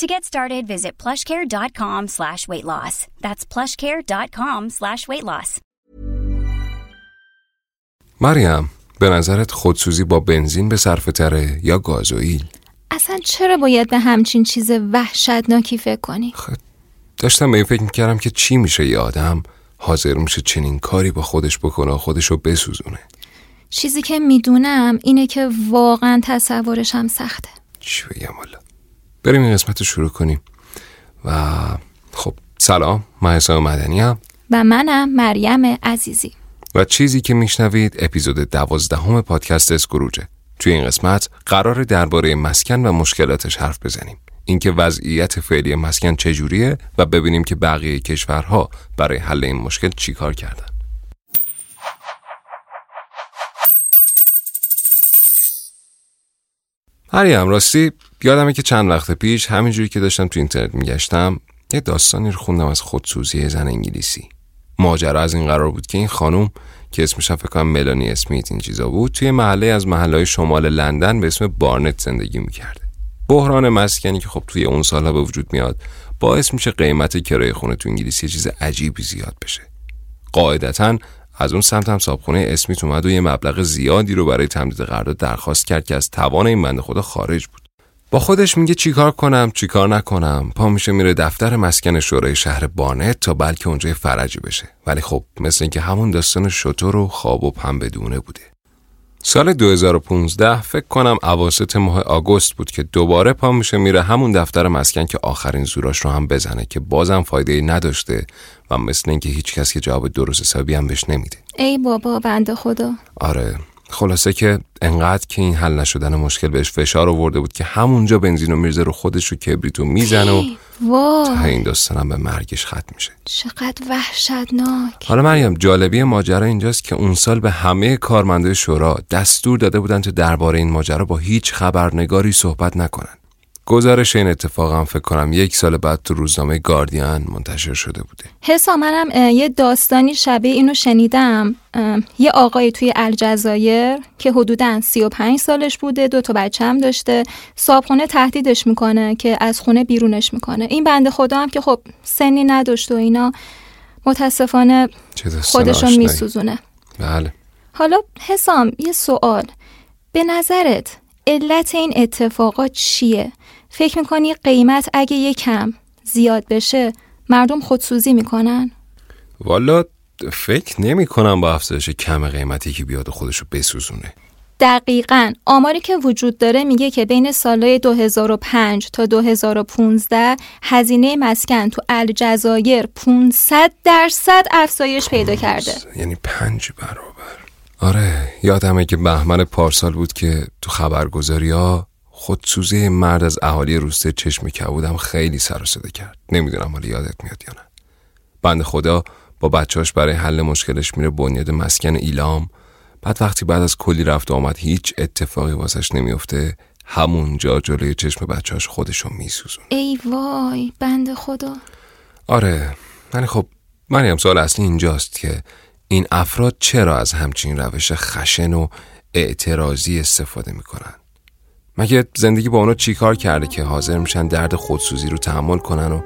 To get started, visit plushcare.com slash weight loss. That's plushcare.com slash weight loss. مریم به نظرت خودسوزی با بنزین به صرف تره یا گازوئیل؟ اصلا چرا باید به همچین چیز وحشتناکی فکر کنی؟ خب داشتم به این فکر می‌کردم که چی میشه یه آدم حاضر میشه چنین کاری با خودش بکنه و خودش رو بسوزونه چیزی که می‌دونم اینه که واقعا تصورش هم سخته چی بگم بریم این قسمت رو شروع کنیم. و خب سلام من حسام مدنی هم. و منم مریم عزیزی. و چیزی که میشنوید اپیزود دوازدهم پادکست اسکروجه. توی این قسمت قرار درباره مسکن و مشکلاتش حرف بزنیم. اینکه وضعیت فعلی مسکن چجوریه و ببینیم که بقیه کشورها برای حل این مشکل چیکار کردن. مریم راستی یادمه که چند وقت پیش همینجوری که داشتم تو اینترنت میگشتم یه داستانی رو خوندم از خودسوزی زن انگلیسی. ماجرا از این قرار بود که این خانم که اسمش فکر کنم ملانی اسمیت این چیزا بود توی محله از محله شمال لندن به اسم بارنت زندگی می‌کرده. بحران مسکنی که خب توی اون سالها به وجود میاد باعث میشه قیمت کرایه خونه تو انگلیس یه چیز عجیبی زیاد بشه. قاعدتا از اون سمت هم صابخونه اسمیت اومد و یه مبلغ زیادی رو برای تمدید قرارداد درخواست کرد که از توان این بنده خدا خارج بود. با خودش میگه چیکار کنم چیکار نکنم. پا میشه میره دفتر مسکن شورای شهر بانت تا بلکه اونجا فرجی بشه. ولی خب مثل اینکه همون داستان شطور و خواب و بدونه بوده. سال 2015 فکر کنم اواسط ماه آگوست بود که دوباره پا میشه میره همون دفتر مسکن که آخرین زوراش رو هم بزنه که بازم فایده نداشته و مثل اینکه هیچ کس که جواب درست حسابی هم بهش نمیده. ای بابا بنده خدا. آره. خلاصه که انقدر که این حل نشدن مشکل بهش فشار آورده بود که همونجا بنزینو میرزه رو خودش رو کبریتو می‌زنه و تا این داستانم به مرگش ختم میشه. چقدر وحشتناک. حالا مریم جالبی ماجرا اینجاست که اون سال به همه کارمندای شورا دستور داده بودن تا درباره این ماجرا با هیچ خبرنگاری صحبت نکنن. گزارش این اتفاق هم فکر کنم یک سال بعد تو روزنامه گاردین منتشر شده بوده. حسا منم یه داستانی شبیه اینو شنیدم. یه آقای توی الجزایر که حدودا 35 سالش بوده دو تا بچه هم داشته صابخونه تهدیدش می‌کنه که از خونه بیرونش می‌کنه. این بنده خدا هم که خب سنی نداشت و اینا متاسفانه خودشو میسوزونه. بله. حالا حسام یه سوال. به نظرت علت این اتفاقات چیه؟ فکر می‌کنی قیمت اگه یکم زیاد بشه مردم خودسوزی می‌کنن؟ والا فکر نمی کنم با افزایش کم قیمتی که بیاد خودشو بسوزونه. دقیقا. آماری که وجود داره میگه که بین سالهای 2005 تا 2015 هزینه مسکن تو الجزایر 500 درصد افزایش پیدا کرده. یعنی پنج برابر. آره یادمه که بهمن پارسال بود که تو خبرگزاری ها خودسوزی مرد از اهالی روسته چشم کبودم خیلی سر صدا کرد. نمی‌دونم حالا یادت میاد یا نه. بند خدا با بچهاش برای حل مشکلش میره بنیاد مسکن ایلام. بعد وقتی بعد از کلی رفت و آمد هیچ اتفاقی واسش نمیفته همونجا جلوی چشم بچهاش خودشو میسوزون ای وای بند خدا. آره ولی خب مریم سوال اصلی اینجاست که این افراد چرا از همچین روش خشن و اعتراضی استفاده می‌کنن؟ مگه زندگی با اونا چیکار کرده که حاضر میشن درد خودسوزی رو تحمل کنن و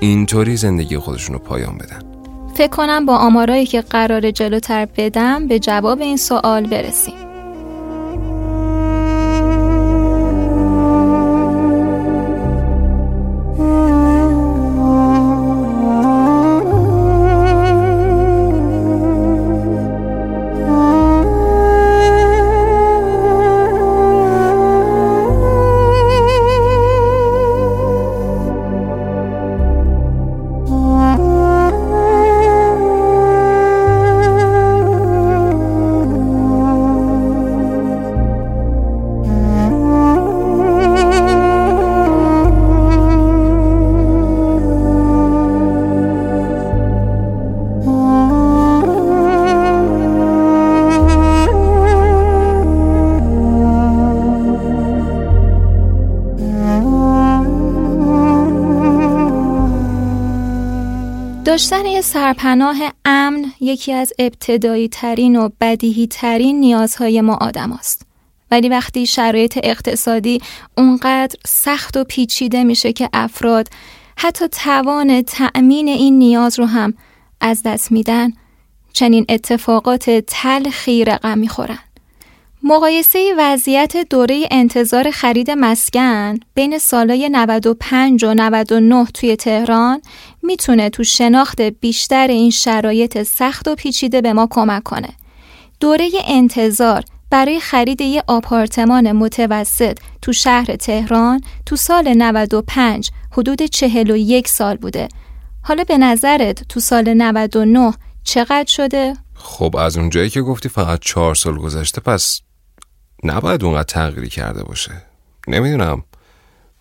اینطوری زندگی خودشون رو پایان بدن؟ فکر کنم با آمارایی که قرار جلوتر بدم به جواب این سوال برسیم. داشتن یه سرپناه امن یکی از ابتدایی ترین و بدیهی ترین نیازهای ما آدم است. ولی وقتی شرایط اقتصادی اونقدر سخت و پیچیده میشه که افراد حتی توان تأمین این نیاز رو هم از دست میدن چنین اتفاقات تلخی رقم می‌خورن. مقایسه وضعیت دوره انتظار خرید مسکن بین سالهای 95 و 99 توی تهران می‌تونه تو شناخت بیشتر این شرایط سخت و پیچیده به ما کمک کنه. دوره انتظار برای خرید یه آپارتمان متوسط تو شهر تهران تو سال 95 حدود 41 سال بوده. حالا به نظرت تو سال 99 چقدر شده؟ خب از اونجایی که گفتی فقط چهار سال گذشته پس نباید اونقدر تغییری کرده باشه نمی‌دونم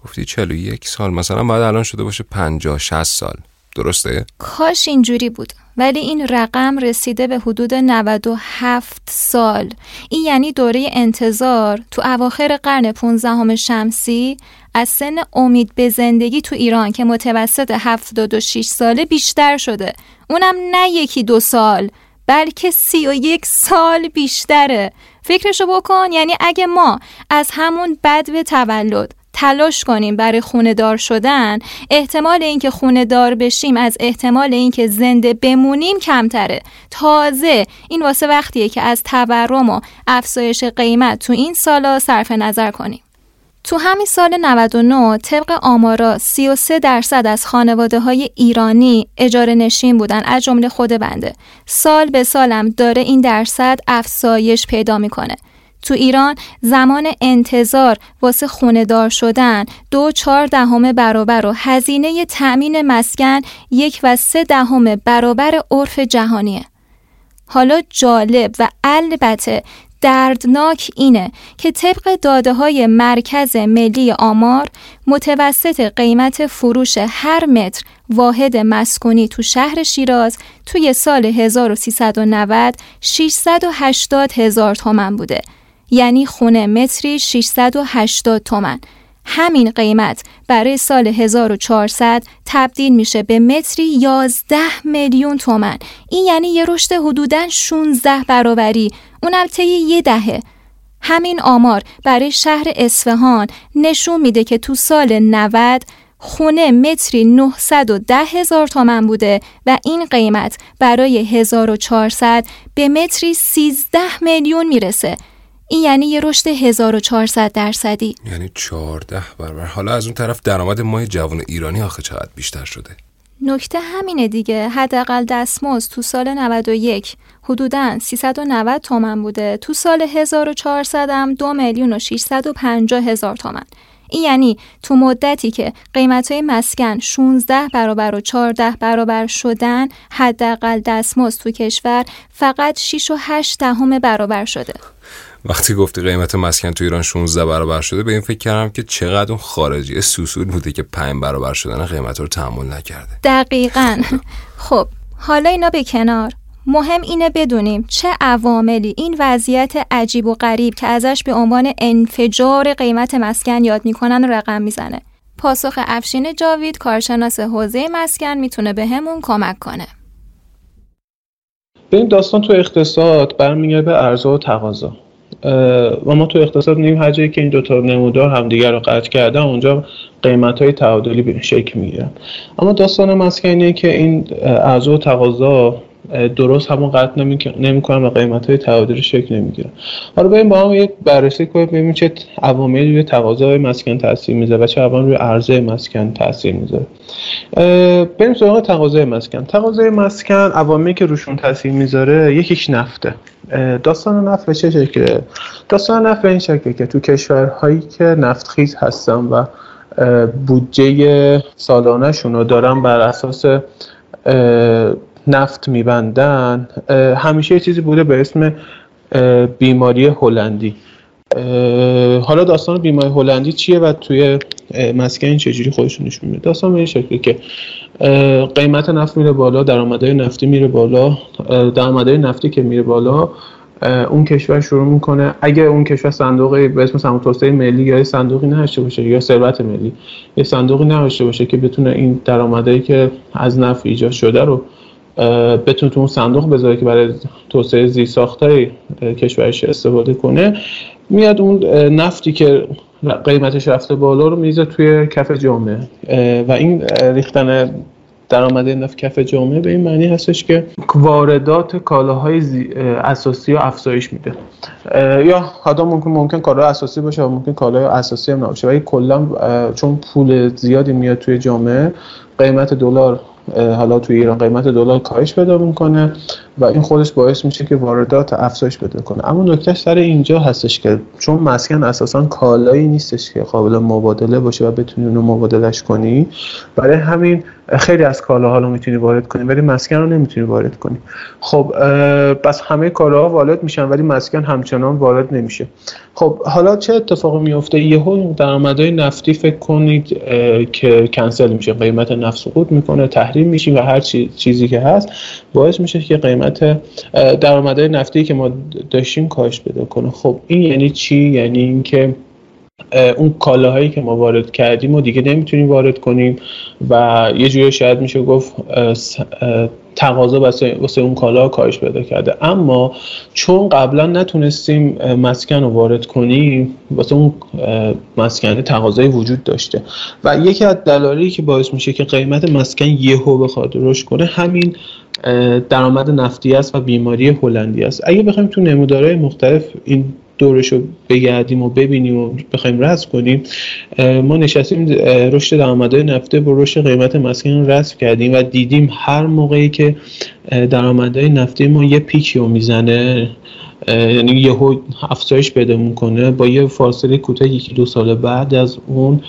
گفتی چلو یک سال مثلا باید الان شده باشه پنجاه شست سال. درسته؟ کاش اینجوری بود ولی این رقم رسیده به حدود 97 سال. این یعنی دوره انتظار تو اواخر قرن 15 شمسی از سن امید به زندگی تو ایران که متوسط 76 ساله بیشتر شده. اونم نه یکی دو سال بلکه سی و یک سال بیشتره. فکرشو بکن یعنی اگه ما از همون بد به تولد تلاش کنیم برای خونه دار شدن احتمال اینکه خونه دار بشیم از احتمال اینکه زنده بمونیم کمتره تازه این واسه وقتیه که از تورم و افزایش قیمت تو این سالا صرف نظر کنیم تو همین سال 99 طبق آمارا 33 درصد از خانواده های ایرانی اجاره نشین بودن از جمله خود بنده. سال به سالم داره این درصد افزایش پیدا می‌کنه. تو ایران زمان انتظار واسه خونه دار شدن دو چهار دهم برابر و هزینه تأمین مسکن یک و سه دهم برابر عرف جهانیه. حالا جالب و البته دردناک اینه که طبق داده های مرکز ملی آمار متوسط قیمت فروش هر متر واحد مسکونی تو شهر شیراز توی سال 1390 680 هزار تومن بوده یعنی خونه متری 680 تومن. همین قیمت برای سال 1400 تبدیل میشه به متری 11 میلیون تومن. این یعنی یه رشد حدوداً 16 برابری. اونم طی یه دهه. همین آمار برای شهر اصفهان نشون میده که تو سال 90 خونه متری 910 هزار تومن بوده و این قیمت برای 1400 به متری 13 میلیون می‌رسه. این یعنی یه رشد 1400 درصدی. یعنی 14 برابر. حالا از اون طرف درآمد ماه جوان ایرانی آخه چقدر بیشتر شده؟ نکته همینه دیگه. حداقل دستمزد تو سال 91 حدوداً 390 تومن بوده. تو سال 1400 هم 2 میلیون و 650 هزار تومن. این یعنی تو مدتی که قیمت های مسکن 16 برابر و 14 برابر شدن حداقل دستمزد تو کشور فقط 6 و 8 دهم برابر شده. وقتی گفتی قیمت مسکن تو ایران 16 برابر شده به این فکر کردم که چقدر اون خارجی سوسول بوده که 5 برابر شدن قیمت رو تحمل نکرده. دقیقا. خب حالا اینا به کنار. مهم اینه بدونیم چه عواملی این وضعیت عجیب و غریب که ازش به عنوان انفجار قیمت مسکن یاد می‌کنن رقم می‌زنه. پاسخ افشین جاوید کارشناس حوزه مسکن می‌تونه به همون کمک کنه. به این داستان تو اقتصاد برمیگرده به عرضه و تقاضا. و ما تو اقتصاد نیم هر که این دوتا نمودار همدیگر رو قطع کردن اونجا قیمت های تعادلی به شکل می‌گیرن. اما داستان مسکنیه که این عرضه و تقاضا درست همون قطع نمی‌کنن و قیمت های تعادلی شکل نمی‌گیرن حالا بریم با هم یک بررسی کنیم ببینیم چه عواملی روی تقاضای مسکن تاثیر می‌ذاره و چه عواملی روی عرضه مسکن تاثیر می‌ذاره. بریم سراغ تقاضای مسکن. تقاضای مسکن عواملی که روشون تاثیر می‌ذاره یکیش نفته داستان نفت به چه شکله؟ داستان نفت به این شکله که تو کشورهایی که نفتخیز هستن و بودجه سالانهشون رو دارن بر اساس نفت میبندن همیشه یه چیزی بوده به اسم بیماری هلندی. حالا داستان بیماری هلندی چیه و توی مسکن این چجوری خودشون نشون میده؟ داستان به این شکلی که قیمت نفت میره بالا درآمدهای نفتی میره بالا درآمدهای نفتی که میره بالا اون کشور شروع می‌کنه. اگه اون کشور صندوقی به اسم سمت توسعه ملی یا صندوقی نداشته باشه یا ثروت ملی یه صندوقی نداشته باشه که بتونه این درآمدهایی که از نفت ایجاد شده رو بتونه تو اون صندوق بذاره که برای توسعه زیرساختای کشورش استفاده کنه. میاد اون نفتی که قیمتش رفته بالا رو میزه توی کف جامعه. و این ریختن درآمد نفت کف جامعه به این معنی هستش که واردات کالاهای اساسی رو افزایش میده. یا حالا ممکن ممکن کالا اساسی باشه و ممکن کالای اساسی هم نباشه. ولی کلا چون پول زیادی میاد توی جامعه قیمت دلار حالا توی ایران قیمت دلار کاهش پیدا می‌کنه. و این خودش باعث میشه که واردات افزایش پیدا کنه. اما نکته سر اینجا هستش که چون مسکن اساسا کالایی نیستش که قابل مبادله باشه و بتونی اونو مبادلش کنی برای همین خیلی از کالاها رو می‌تونی وارد کنی ولی مسکن رو نمی‌تونی وارد کنی. خب بس همه کالاها وارد میشن ولی مسکن همچنان وارد نمیشه. خب حالا چه اتفاقی میفته یهو درآمدهای نفتی فکر کنید که کنسل میشه قیمت نفت سقوط می‌کنه تحریم میشیم و هر چیزی که هست باعث میشه که قیمت درآمدهای نفتی که ما داشتیم کاهش پیدا کنه. خب این یعنی چی؟ یعنی اینکه اون کالاهایی که ما وارد کردیم و دیگه نمی‌تونیم وارد کنیم و یه جوری شاید میشه گفت تقاضا واسه اون کالا کاهش پیدا کرده. اما چون قبلا نتونستیم مسکن رو وارد کنیم واسه اون مسکن تقاضای وجود داشته. و یکی از دلایلی که باعث میشه که قیمت مسکن یهو بخواد رشد کنه همین درآمد نفتی است و بیماری هلندی است. اگه بخوایم تو نمودارهای مختلف این دورش رو بگردیم و ببینیم و بخوایم رسم کنیم ما نشستیم رشد درآمدهای نفته با رشد قیمت مسکن رو رسم کردیم و دیدیم هر موقعی که درآمدهای نفتی ما یه پیکی رو می‌زنه یعنی یهو افزایش پیدا می‌کنه با یه فاصله کوتاه یکی دو سال بعد از اون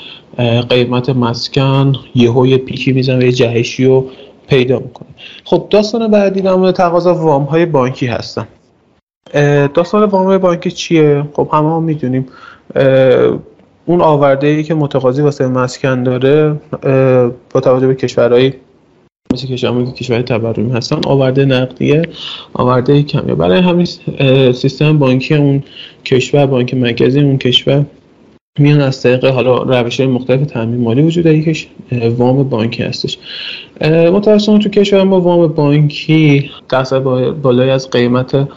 قیمت مسکن یهو یه پیکی می‌زنه و یه جهشی رو پیدا می‌کنه. خب داستان بعدی در مورد تقاضا وام های بانکی هستن. داستان وام بانکی چیه؟ خب همه هم می‌دونیم. اون آورده ای که متقاضی واسه مسکن داره با توجه به کشورهای مثل کشورهایی که کشور تورمی هستن آورده نقدیه آورده کمیه. برای همین سیستم بانکی اون کشور بانک مرکزی اون کشور میان از طریق حالا روش مختلف تامین مالی وجود داره. یکیش وام بانکی هستش. متاسفانه تو کشور ما وام بانکی درصد بالای از قیمت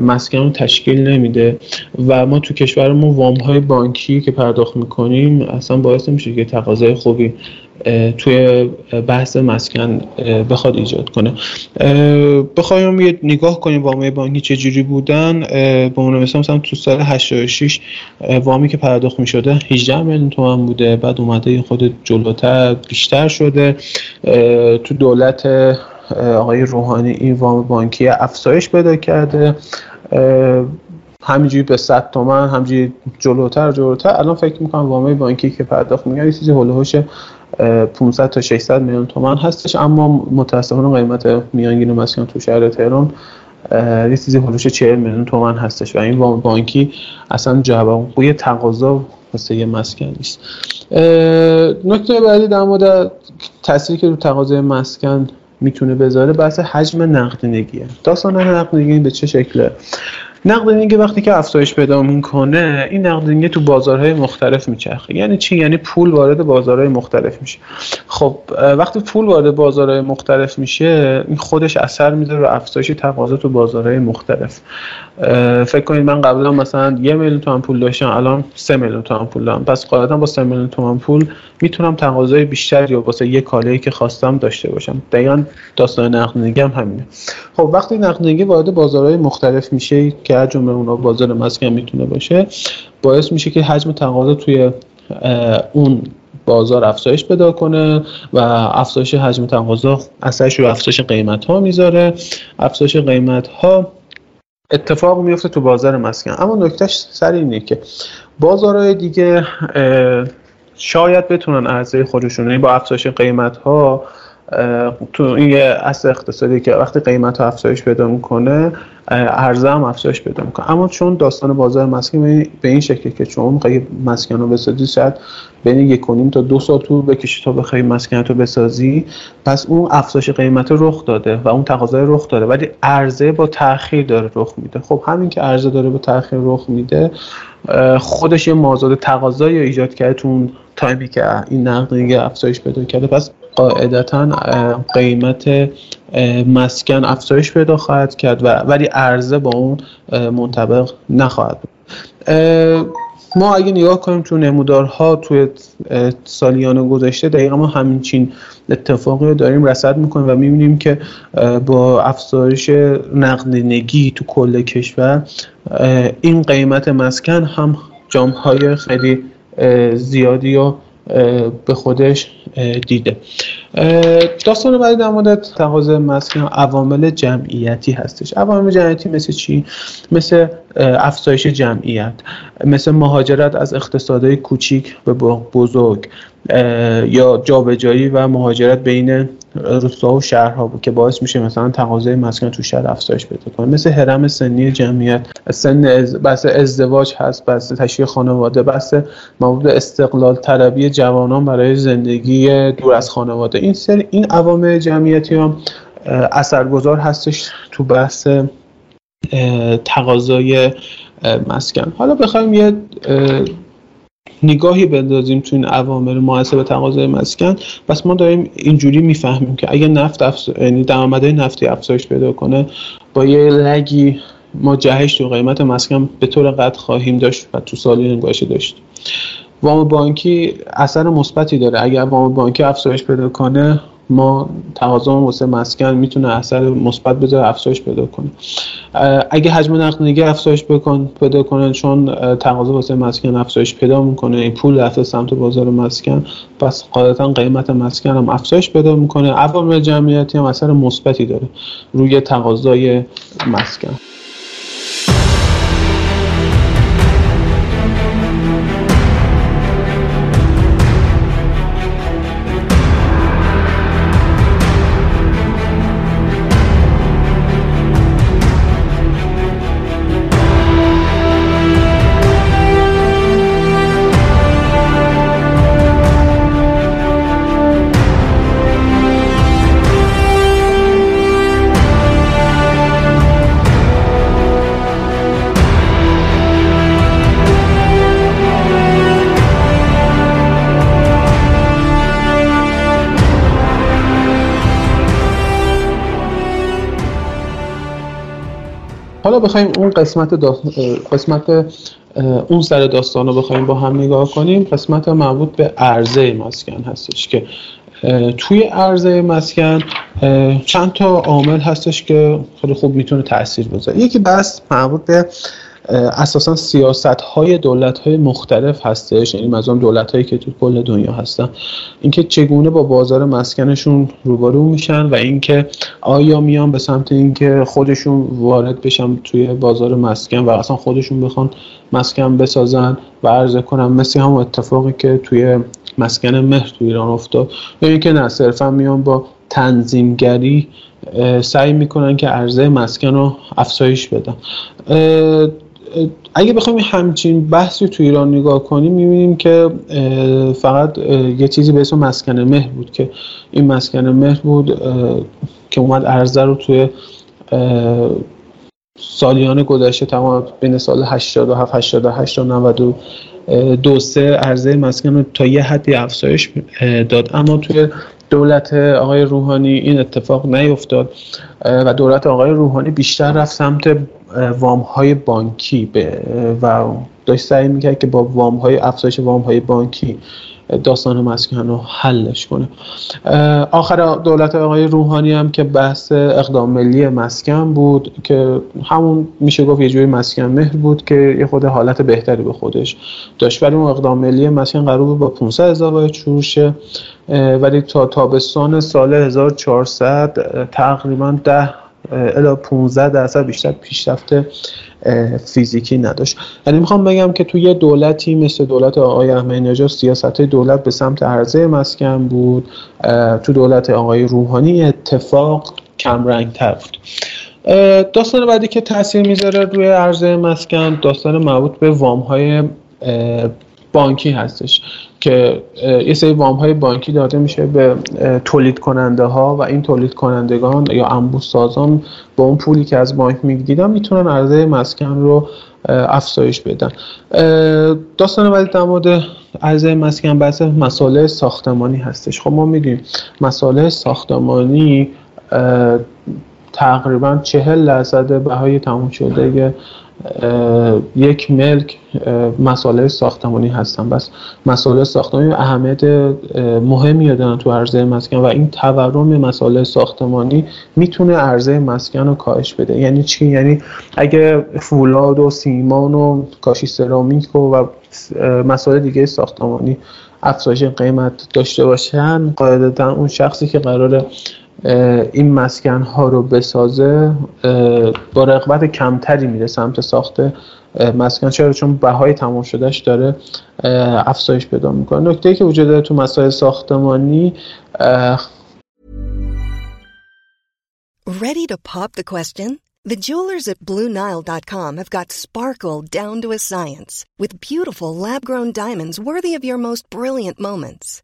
مسکن رو تشکیل نمیده و ما تو کشور ما وام های بانکی که پرداخت می‌کنیم اصلا باعث نمیشه که تقاضای خوبی توی بحث مسکن بخواد ایجاد کنه. بخوایم یه نگاه کنیم وام بانکی جوری بودن. به عنوان مثلا مثلا تو سال 86 وامی که پرداخت می شده 18 میلیون تومان بوده. بعد اومده خود جلوتر بیشتر شده. تو دولت آقای روحانی این وام بانکی افزایش پیدا کرده. همینجوری به 100 تومن همینجوری جلوتر جلوتر. الان فکر می‌کنم وام بانکی که پرداخت میگن یه چیزی هولوش 500 تا 600 میلیون تومن هستش اما متاسفانه قیمت میانگین مسکن تو شهر تهران یه چیزی هولوش 40 میلیون تومن هستش و این وام بانکی اصلا جوابگوی تقاضا واسه مسکن نیست. نکته بعدی در مورد تاثیری که رو تقاضای مسکن می‌تونه بذاره بحث حجم نقدینگیه. داستان نقدینگی به چه شکله؟ نقدینگی وقتی که افزایش پیدا می‌کنه این نقدینگی تو بازارهای مختلف میچرخه. یعنی چی؟ یعنی پول وارد بازارهای مختلف میشه. خب وقتی پول وارد بازارهای مختلف میشه این خودش اثر میده رو افزایش تقاضا تو بازارهای مختلف. فکر کنید من قبلا مثلا یه میلیون تومن پول داشتم الان سه میلیون تومن پول دارم. پس قاعدتا با سه میلیون تومن پول می‌تونم تقاضای بیشتری واسه یه کالایی که خواستم داشته باشم. دقیقا داستان نقدینگی هم همینه. خب وقتی نقدینگی وارد بازارهای مختلف میشه که هر جمله اونا بازار مسکن می‌تونه باشه باعث میشه که حجم تقاضا توی اون بازار افزایش پیدا کنه و افزایش حجم تقاضا اثرش رو افزایش قیمت ها می‌ذاره. افزایش قیمت ها اتفاق میفته تو بازار مسکن. اما نکتهش سر اینه که بازارهای دیگه شاید بتونن عرضه خودشون یعنی با افزایش قیمت ها تو این اصل اقتصادی که وقتی قیمت ها افزایش پیدا می‌کنه عرضه هم افزایش پیدا می‌کنه. اما چون داستان بازار مسکن به این شکلی که چون می‌خوای مسکن رو بسازی شاید بین یک تا دو سال طول بکشی تا بخوای مسکن رو بسازی پس اون افزایش قیمت رخ داده و اون تقاضای رخ داده ولی عرضه با تاخیر داره رخ میده. خب همین که عرضه داره با تاخیر رخ میده خودش یه مازاد تقاضایی ایجاد کرده تو اون تایمی که این نقدینگ افزایش پیدا کرده. پس قاعدتا قیمت مسکن افزایش پیدا خواهد کرد و ولی عرضه با اون منطبق نخواهد بود. ما اگه نگاه کنیم تو نمودارها توی سالیان گذشته دقیقا ما همین اتفاقی رو داریم رصد می‌کنیم و می‌بینیم که با افزایش نقدینگی تو کل کشور این قیمت مسکن هم جامهای خیلی زیادی رو به خودش دیده. داستان بعدی در مورد تقاضای مسکن عوامل جمعیتی هستش. عوامل جمعیتی مثل چی؟ مثل افزایش جمعیت مثل مهاجرت از اقتصادهای کوچیک به بزرگ. یا جابجایی و مهاجرت بین روستا و شهرها بود که باعث میشه مثلا تقاضای مسکن تو شهر افزایش پیدا کنه. مثل هرم سنی جمعیت سن از بحث ازدواج هست بحث تشکیل خانواده بحث موجود استقلال طلبی جوانان برای زندگی دور از خانواده. این سر این عوامل جمعیتی هم اثرگذار هستش تو بحث تقاضای مسکن. حالا بخوایم یه نگاهی بندازیم تو این عوامل محاسب تقاضای مسکن. پس ما داریم اینجوری می‌فهمیم که اگه نفت افز... یعنی درآمدهای نفتی افزایش پیدا کنه با یه لگی ما جهش تو قیمت مسکن به طور قد خواهیم داشت و تو سالی نگاهش داشت. وام بانکی اثر مثبتی داره. اگر وام بانکی افزایش پیدا کنه ما تقاضا واسه مسکن می‌تونه اثر مثبت بذاره افزایش پیدا کنه. اگه حجم نقدینگی افزایش بکن پیدا کنه چون تقاضا واسه مسکن افزایش پیدا می‌کنه این پول رفته سمت بازار مسکن پس قاعدتا قیمت مسکن هم افزایش پیدا می‌کنه. عوامل جمعیتی هم اثر مثبتی داره روی تقاضای مسکن. بخوایم اون قسمت قسمت اون سر داستان رو بخوایم با هم نگاه کنیم. قسمت مربوط به عرضه مسکن هستش که توی عرضه مسکن چند تا عامل هستش که خیلی خوب می‌تونه تاثیر بذاره. یکی بس مربوط به اساسا سیاست های دولت های مختلف هستش. یعنی مثلا دولت هایی که تو کل دنیا هستن. اینکه چگونه با بازار مسکنشون روبرو میشن و اینکه آیا میان به سمت اینکه خودشون وارد بشن توی بازار مسکن و اصلا خودشون بخوان مسکن بسازن و عرضه کنن. مثل هم اتفاقی که توی مسکن مهر تو ایران افتاد. یا اینکه نه صرفا میان با تنظیمگری سعی می‌کنن که عرضه مسکن رو افزایش بدن. اگه بخوایم همچین بحثی تو ایران نگاه کنیم می‌بینیم که فقط یه چیزی به اسم مسکن مهر بود که این مسکن مهر بود که اومد عرضه رو توی سالیان گذشته تمام بین سال 87 88 تا 92 سه عرضه مسکن رو تا یه حدی افزایش داد. اما توی دولت آقای روحانی این اتفاق نیفتاد و دولت آقای روحانی بیشتر رفت سمت وام های بانکی و داشت سعی می‌کرد که با وام های افزایش وام های بانکی داستان مسکن رو حلش کنه. آخر دولت آقای روحانی هم که بحث اقدام ملی مسکن بود که همون میشه گفت یه جوری مسکن مهر بود که یه خود حالت بهتری به خودش داشت. ولی اون اقدام ملی مسکن قرار بود با 500 هزار باید شروع ولی تا تابستان سال 1400 تقریبا 10 الا 15 درصد بیشتر پیشرفت فیزیکی نداشت. یعنی می‌خوام بگم که توی دولتی مثل دولت آقای احمدی نژاد سیاست دولت به سمت عرضه مسکن بود. تو دولت آقای روحانی اتفاق کم تر بود داستان بعدی که تاثیر می‌ذاره روی عرضه مسکن داستان مربوط به وام های بانکی هستش که یه سری وام های بانکی داده میشه به تولید کننده ها و این تولید کنندگان یا انبوه سازان با اون پولی که از بانک می‌گیرن می‌تونن عرضه مسکن رو افزایش بدن. داستان بعدی در مورد عرضه مسکن بحث مسائل ساختمانی هستش. خب ما می‌دونیم مسائل ساختمانی تقریبا چهل درصد بهای تموم شده یک ملک مسائل ساختمانی هستن. بس مسائل ساختمانی اهمیت مهمی دارن تو عرضه مسکن و این تورم مسائل ساختمانی می‌تونه عرضه مسکن رو کاهش بده. یعنی چی؟ یعنی اگه فولاد و سیمان و کاشی سرامیک و مسائل دیگه ساختمانی افزایش قیمت داشته باشن قاعدتا اون شخصی که قراره این مسکن ها رو بسازه با رقبت کمتری میره سمت ساخت مسکن چرا چون بهای تمام شدهش داره افزایش پیدا می‌کنه نکته که وجود داره تو مسائل ساختمانی Ready to pop the question? The jewelers at BlueNile.com have got sparkle down to a science with beautiful lab-grown diamonds worthy of your most brilliant moments.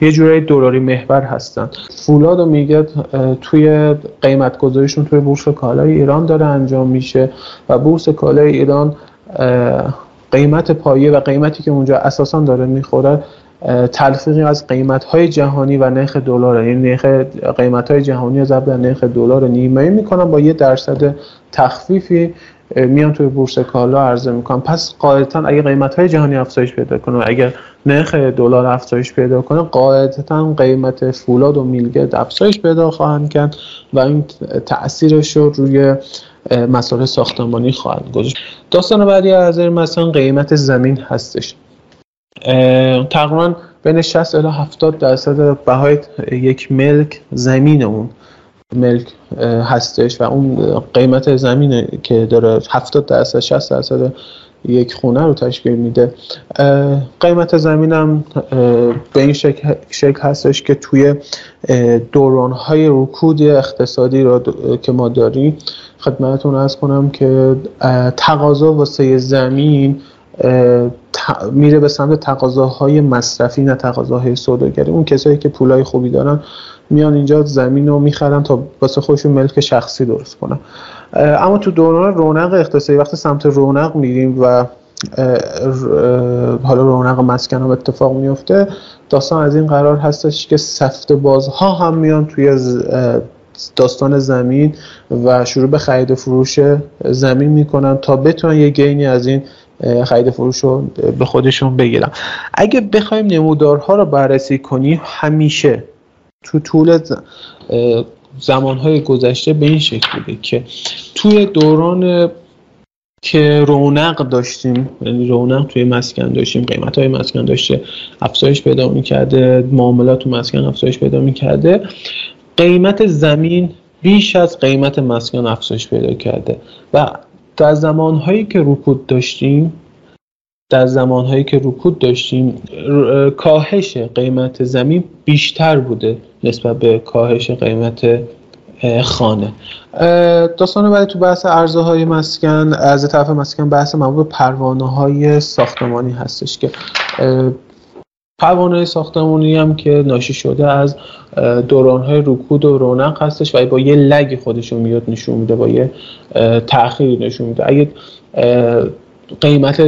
یه جورایی دلاری محور هستن. فولاد و میگه توی قیمت گذاریشون توی بورس کالای ایران داره انجام میشه و بورس کالای ایران قیمت پایه و قیمتی که اونجا اساسا داره می‌خوره تلفیقی از قیمت های جهانی و نرخ دلار یعنی نرخ قیمت های جهانی ضرب در نرخ دلار نیمه می‌کنن با یه درصد تخفیفی. میان توی بورس کالا عرضه می‌کنن. پس قاعدتا اگه قیمت های جهانی افزایش پیدا کنه اگر نرخ دلار افزایش پیدا کنه قاعدتا قیمت فولاد و میلگرد افزایش پیدا خواهند کرد و این تاثیرش رو روی مسائل ساختمانی خواهد گذاشت. داستان بعدی از مثلا قیمت زمین هستش. تقریبا بین 60 الی 70 درصد بهای یک ملک زمین اون. ملک هستش و اون قیمت زمین که داره 70 درصد 60 درصد یک خونه رو تشکیل میده. قیمت زمینم به این شکل, شکل هستش که توی دورانهای رکود اقتصادی رو که ما داریم خدمتتون ارز کنم که تقاضا واسه زمین میره به سمت تقاضاهای مصرفی نه تقاضاهای سوداگری. اون کسایی که پولای خوبی دارن میان اینجا زمین رو می‌خرن تا واسه خودشون ملک شخصی درست کنن. اما تو دوران رونق اقتصادی وقتی سمت رونق میریم و حالا رونق مسکن هم اتفاق میفته داستان از این قرار هستش که سفت بازها هم میان توی داستان زمین و شروع به خرید فروش زمین می‌کنن تا بتونن یه گینی از این خرید فروش رو به خودشون بگیرن. اگه بخوایم نمودارها رو بررسی کنیم همیشه تو طول زمانهای گذشته به این شکل بوده که توی دوران که رونق داشتیم یعنی رونق توی مسکن داشتیم قیمت های مسکن داشته افزایش پیدا می‌کرده معاملات تو مسکن افزایش پیدا می‌کرده قیمت زمین بیش از قیمت مسکن افزایش پیدا کرده. و در زمانهایی که رکود داشتیم در زمانهایی که رکود داشتیم کاهش قیمت زمین بیشتر بوده نسبت به کاهش قیمت خانه. داستان بعد تو بحث عرضه های مسکن از طرف مسکن بحث مربوط به پروانه های ساختمانی هستش که پروانه ساختمانی هم که ناشی شده از دوران های رکود و رونق هستش و با یه لگ خودشون میاد نشون میده با یه تأخیری نشون میده. اگه قیمت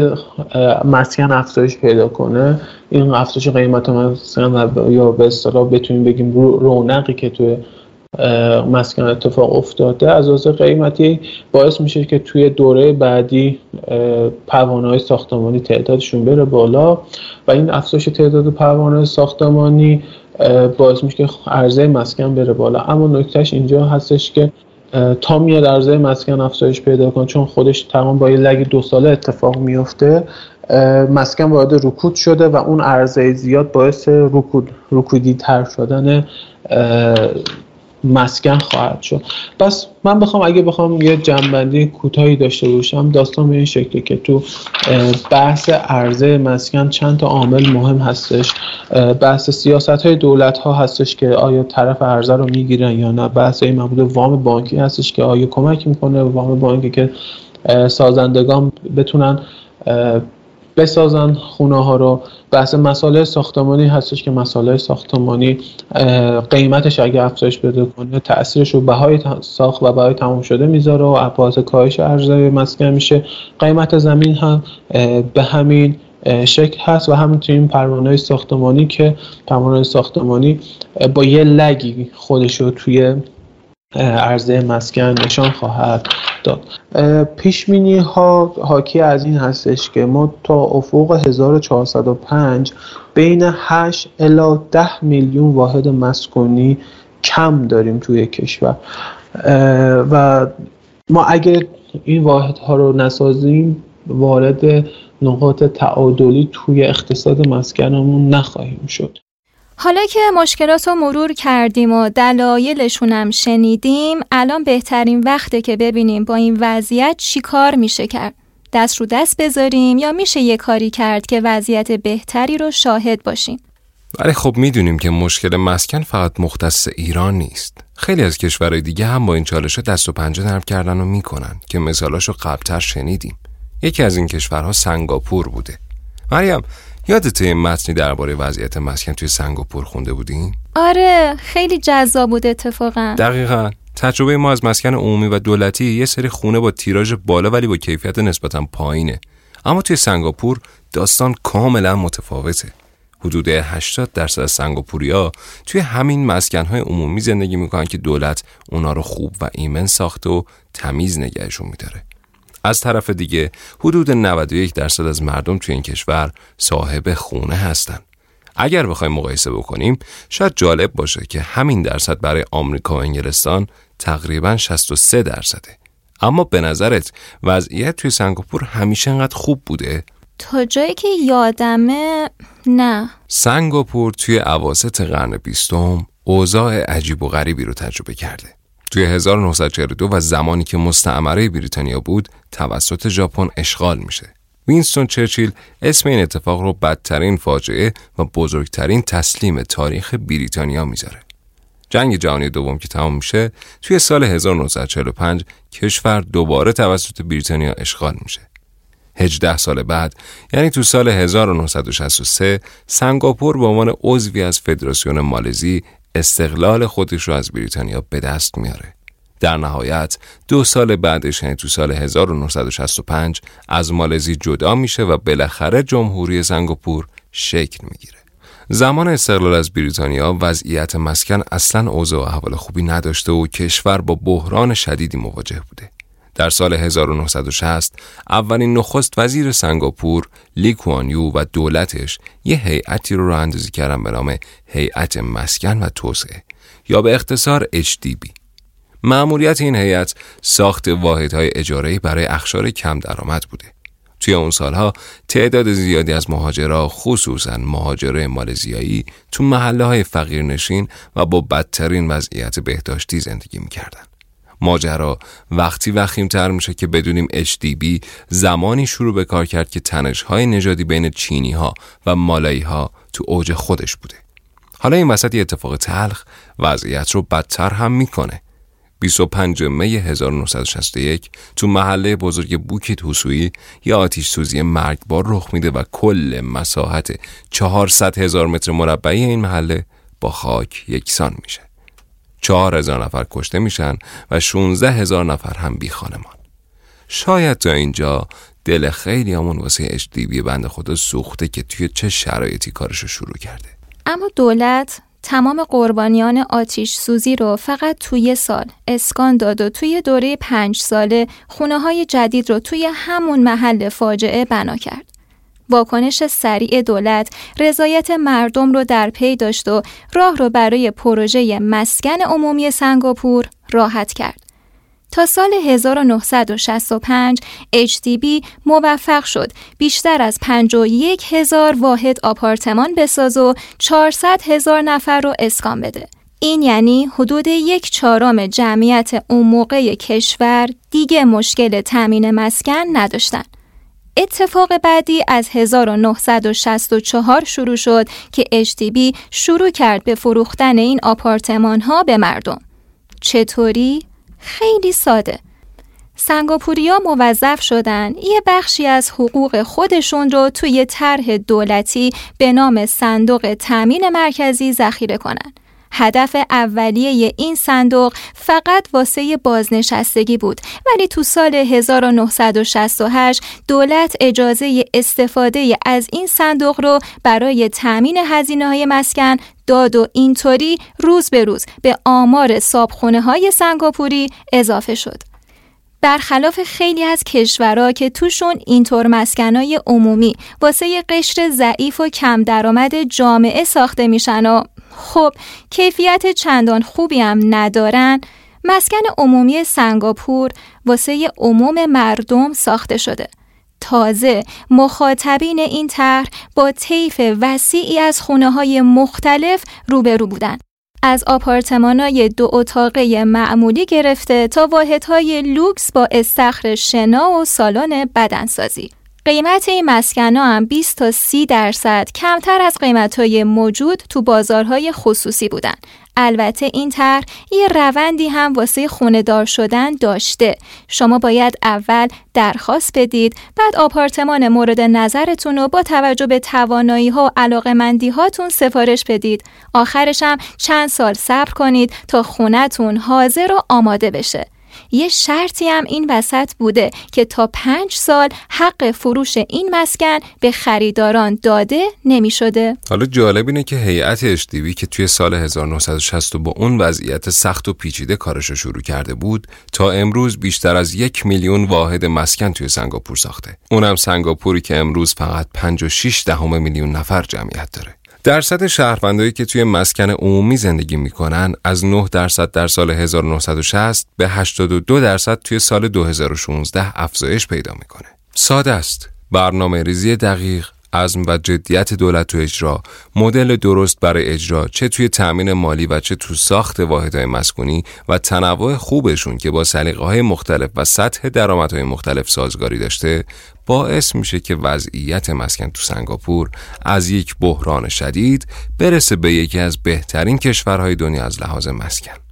مسکن افزایش پیدا کنه این افزایش قیمت مسکن یا به اصطلاح بتونیم بگیم رونقی که توی مسکن اتفاق افتاده از لحاظ قیمتی باعث میشه که توی دوره بعدی پروانه های ساختمانی تعدادشون بره بالا و این افزایش تعداد پروانه ساختمانی باعث میشه که عرضه مسکن بره بالا. اما نکتهش اینجا هستش که تا میاد عرضه مسکن افزایش پیدا کنه چون خودش تمام با یه لگ دو ساله اتفاق میفته مسکن وارد رکود شده و اون عرضه زیاد باعث رکود رکودی تر شدن مسکن خواهد شد. پس من بخوام اگه بخوام یه جنبندی کوتاهی داشته باشم داستان به این شکلی که تو بحث عرضه مسکن چند تا عامل مهم هستش. بحث سیاست های دولت ها هستش که آیا طرف عرضه رو می‌گیرن یا نه. بحث های مربوط وام بانکی هستش که آیا کمک می‌کنه وام بانکی که سازندگان بتونن بسازن خونه ها رو. بحث مسائل ساختمانی هستش که مسائل ساختمانی قیمتش اگه افزایش بده کنه تاثیرش رو بهای ساخت و بهای تمام شده می‌ذاره و ابعاد کاهش عرضه مسکن میشه. قیمت زمین هم به همین شکل هست و همینطور این پروانه ساختمانی که پروانه ساختمانی با یه لگی خودش رو توی عرضه مسکن نشان خواهد داد. پیشمینی ها حاکی از این هستش که ما تا افق 1405 بین 8 الا 10 میلیون واحد مسکونی کم داریم توی کشور. و ما اگر این واحد ها رو نسازیم وارد نقاط تعادلی توی اقتصاد مسکنمون نخواهیم شد. حالا که مشکلات رو مرور کردیم و دلایلشون هم شنیدیم الان بهترین وقته که ببینیم با این وضعیت چی کار میشه کرد. دست رو دست بذاریم یا میشه یه کاری کرد که وضعیت بهتری رو شاهد باشیم؟ ولی خب می‌دونیم که مشکل مسکن فقط مختص ایران نیست. خیلی از کشورهای دیگه هم با این چالش دست و پنجه نرم کردن و می‌کنن که مثالاشو قبلتر شنیدیم. یکی از این کشورها سنگاپور بوده. مریم یادت این متنی درباره وضعیت مسکن توی سنگاپور خونده بودین؟ آره خیلی جذاب بود اتفاقا. دقیقا. تجربه ما از مسکن عمومی و دولتی یه سری خونه با تیراژ بالا ولی با کیفیت نسبتا پایینه. اما توی سنگاپور داستان کاملا متفاوته. حدود 80 درصد از سنگاپوریا توی همین مسکنهای عمومی زندگی می‌کنن که دولت اونا رو خوب و ایمن ساخته و تمیز نگهشون میداره. از طرف دیگه حدود 91 درصد از مردم توی این کشور صاحب خونه هستن. اگر بخوایم مقایسه بکنیم شاید جالب باشه که همین درصد برای آمریکا و انگلستان تقریبا 63 درصده. اما به نظرت وضعیت توی سنگاپور همیشه انقدر خوب بوده؟ تا جایی که یادمه نه سنگاپور توی عواست قرن بیستم اوضاع عجیب و غریبی رو تجربه کرده. توی 1942 و زمانی که مستعمره بریتانیا بود توسط ژاپن اشغال میشه. وینستون چرچیل اسم این اتفاق رو بدترین فاجعه و بزرگترین تسلیم تاریخ بریتانیا می‌ذاره. جنگ جهانی دوم که تمام میشه توی سال 1945 کشور دوباره توسط بریتانیا اشغال میشه. 18 سال بعد یعنی تو سال 1963 سنگاپور به عنوان عضوی از فدراسیون مالزی استقلال خودش رو از بریتانیا به دست میاره. در نهایت دو سال بعدش یعنی تو سال 1965 از مالزی جدا میشه و بالاخره جمهوری سنگاپور شکل می‌گیره. زمان استقلال از بریتانیا وضعیت مسکن اصلا اوضاع و احوال خوبی نداشته و کشور با بحران شدیدی مواجه بوده. در سال 1960 اولین نخست وزیر سنگاپور لیکوانیو و دولتش یه هیئتی رو راه اندازی کردن به نام هیئت مسکن و توسعه یا به اختصار HDB. معمولیت این هیئت ساخت واحدهای اجاره‌ای برای اخشار کم درآمد بوده. توی اون سالها تعداد زیادی از مهاجرا خصوصا مهاجره مالزیایی تو محله های فقیرنشین و با بدترین وضعیت بهداشتی زندگی می‌کردن. ماجرا وقتی وخیمتر میشه که بدونیم HDB زمانی شروع به کار کرد که تنش های نژادی بین چینی ها و مالایی ها تو اوج خودش بوده. حالا این وسط یه اتفاق تلخ وضعیت رو بدتر هم می‌کنه. 25 می 1961 تو محله بزرگ بوکیت حسویی یه آتیش سوزی مرگبار رخ میده و کل مساحت 400 هزار متر مربعی این محله با خاک یکسان میشه. چهار هزار نفر کشته میشن و 16 هزار نفر هم بی خانمان. شاید تا اینجا دل خیلی همون واسه اشتیبی بند خدا سوخته که توی چه شرایطی کارشو شروع کرده. اما دولت تمام قربانیان آتیش سوزی رو فقط توی سال اسکان داد و توی دوره پنج ساله خونه های جدید رو توی همون محل فاجعه بنا کرد. واکنش سریع دولت رضایت مردم رو در پی داشت و راه رو برای پروژه مسکن عمومی سنگاپور راحت کرد. تا سال 1965 HDB موفق شد بیشتر از 51 هزار واحد آپارتمان بساز و 400 هزار نفر رو اسکان بده. این یعنی حدود یک چهارم جمعیت اون موقع کشور دیگه مشکل تامین مسکن نداشتن. اتفاق بعدی از 1964 شروع شد که HDB شروع کرد به فروختن این آپارتمان ها به مردم. چطوری؟ خیلی ساده. سنگاپوریا موظف شدن یه بخشی از حقوق خودشون رو توی طرح دولتی به نام صندوق تأمین مرکزی ذخیره کنن. هدف اولیه این صندوق فقط واسه بازنشستگی بود ولی تو سال 1968 دولت اجازه استفاده از این صندوق رو برای تأمین هزینه های مسکن داد و اینطوری روز به روز به آمار صابخونه های سنگاپوری اضافه شد. برخلاف خیلی از کشورها که توشون اینطور مسکنای عمومی واسه قشر ضعیف و کم درآمد جامعه ساخته میشن و خب کیفیت چندان خوبی هم ندارن مسکن عمومی سنگاپور واسه عموم مردم ساخته شده تازه مخاطبین این طرح با طیف وسیعی از خونه های مختلف روبرو بودند. از آپارتمانای دو اتاقه معمولی گرفته تا واحدهای لوکس با استخر شنا و سالن بدنسازی. قیمت این مسکن هم 20 تا 30 درصد کمتر از قیمت های موجود تو بازارهای خصوصی بودن. البته این طرح یه روندی هم واسه خونه دار شدن داشته. شما باید اول درخواست بدید، بعد آپارتمان مورد نظرتون رو با توجه به توانایی ها و علاقه مندی هاتون سفارش بدید. آخرش هم چند سال صبر کنید تا خونتون حاضر و آماده بشه. یه شرطی هم این وسط بوده که تا پنج سال حق فروش این مسکن به خریداران داده نمی شده. حالا جالب اینه که هیئت اشتیوی که توی سال 1960 با اون وضعیت سخت و پیچیده کارش شروع کرده بود تا امروز بیشتر از یک میلیون واحد مسکن توی سنگاپور ساخته. اونم سنگاپوری که امروز فقط 5 و 6 دهم میلیون نفر جمعیت داره. درصد شهروندایی که توی مسکن عمومی زندگی می‌کنن از 9 درصد در سال 1960 به 82 درصد توی سال 2016 افزایش پیدا می‌کنه. ساده است. برنامه ریزی دقیق، عزم و جدیت دولت تو اجرا، مدل درست برای اجرا چه توی تأمین مالی و چه تو ساخت واحدهای مسکونی و تنوع خوبشون که با سلیقه های مختلف و سطح درآمدهای مختلف سازگاری داشته باعث میشه که وضعیت مسکن تو سنگاپور از یک بحران شدید برسه به یکی از بهترین کشورهای دنیا از لحاظ مسکن.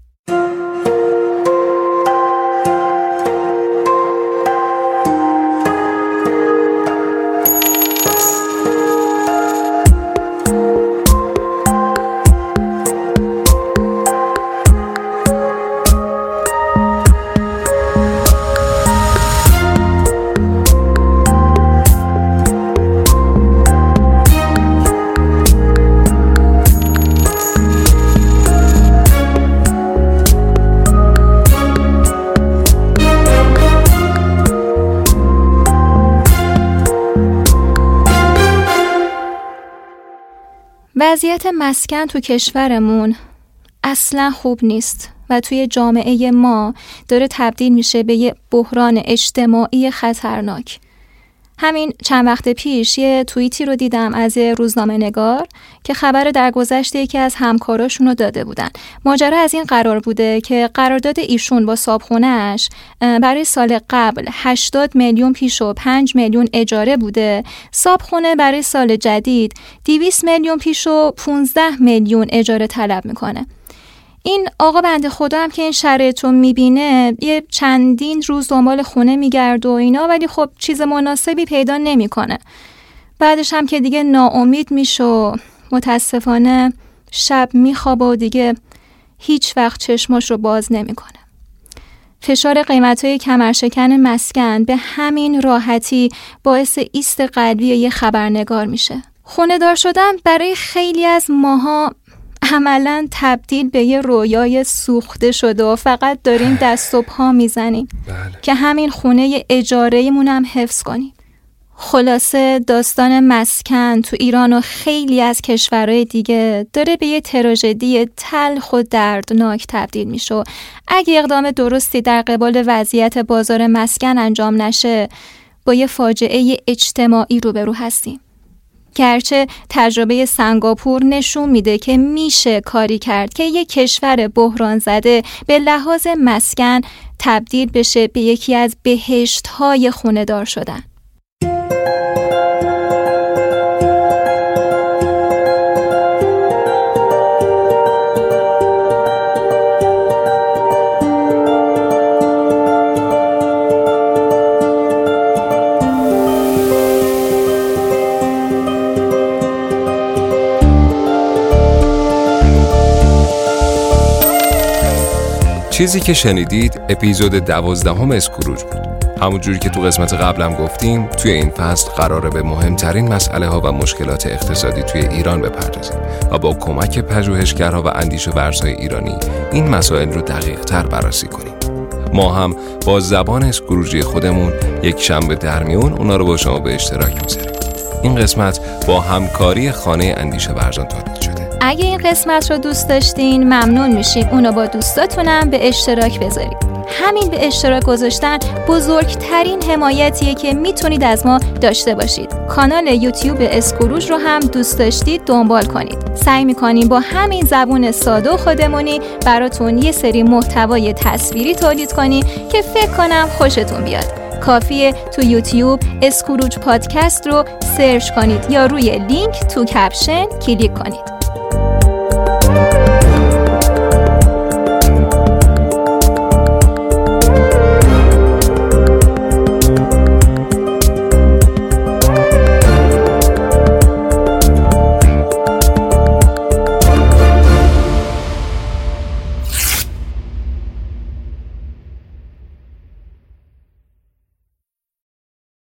وضعیت مسکن تو کشورمون اصلا خوب نیست و توی جامعه ما داره تبدیل میشه به یه بحران اجتماعی خطرناک. همین چند وقت پیش یه توییتی رو دیدم از یه روزنامه نگار که خبر در گذشته یکی از همکاراشون رو داده بودن. ماجرا از این قرار بوده که قرارداد ایشون با صابخونهش برای سال قبل 80 میلیون پیش و 5 میلیون اجاره بوده. صابخونه برای سال جدید 200 میلیون پیش و 15 میلیون اجاره طلب می‌کنه. این آقا بنده خدا هم که این شرایط رو می‌بینه یه چندین روز دنبال خونه میگرد و اینا ولی خب چیز مناسبی پیدا نمی‌کنه. بعدش هم که دیگه ناامید میشه و متاسفانه شب میخوابه و دیگه هیچ وقت چشماش رو باز نمی‌کنه. فشار قیمت های کمرشکن مسکن به همین راحتی باعث ایست قلبی یه خبرنگار میشه. خونه دار شدن برای خیلی از ماها عملا تبدیل به یه رویای سوخته شده و فقط داریم دست و پا می‌زنیم. بله. که همین خونه اجاره هم حفظ کنیم. خلاصه داستان مسکن تو ایران و خیلی از کشورهای دیگه داره به یه تراژدی تلخ و دردناک تبدیل میشه اگه اقدام درستی در قبال وضعیت بازار مسکن انجام نشه با یه فاجعه اجتماعی روبرو هستیم. گرچه تجربه سنگاپور نشون میده که میشه کاری کرد که یک کشور بحران زده به لحاظ مسکن تبدیل بشه به یکی از بهشت های خوندار شدن. چیزی که شنیدید اپیزود دوازدهم اسکروج بود. همونجوری که تو قسمت قبلم گفتیم توی این فصل قراره به مهمترین مسئله ها و مشکلات اقتصادی توی ایران بپردازیم و با کمک پژوهشگرها و اندیش ورزهای ایرانی این مسائل رو دقیق تر بررسی کنیم. ما هم با زبان اسکروجی خودمون یک شنبه در میون اونا رو با شما به اشتراک می‌ذاریم. این قسمت با همکاری خانه اندیشه ورزان تولید شده. اگه این قسمت رو دوست داشتین ممنون میشیم. اونو با دوستاتونم به اشتراک بذارید. همین به اشتراک گذاشتن بزرگترین حمایتیه که می‌تونید از ما داشته باشید. کانال یوتیوب اسکروج رو هم دوست داشتید دنبال کنید. سعی می‌کنیم با همین زبون ساده و خودمونی براتون یه سری محتوای تصویری تولید کنیم که فکر کنم خوشتون بیاد. کافیه تو یوتیوب اسکروج پادکست رو سرچ کنید یا روی لینک تو کپشن کلیک کنید.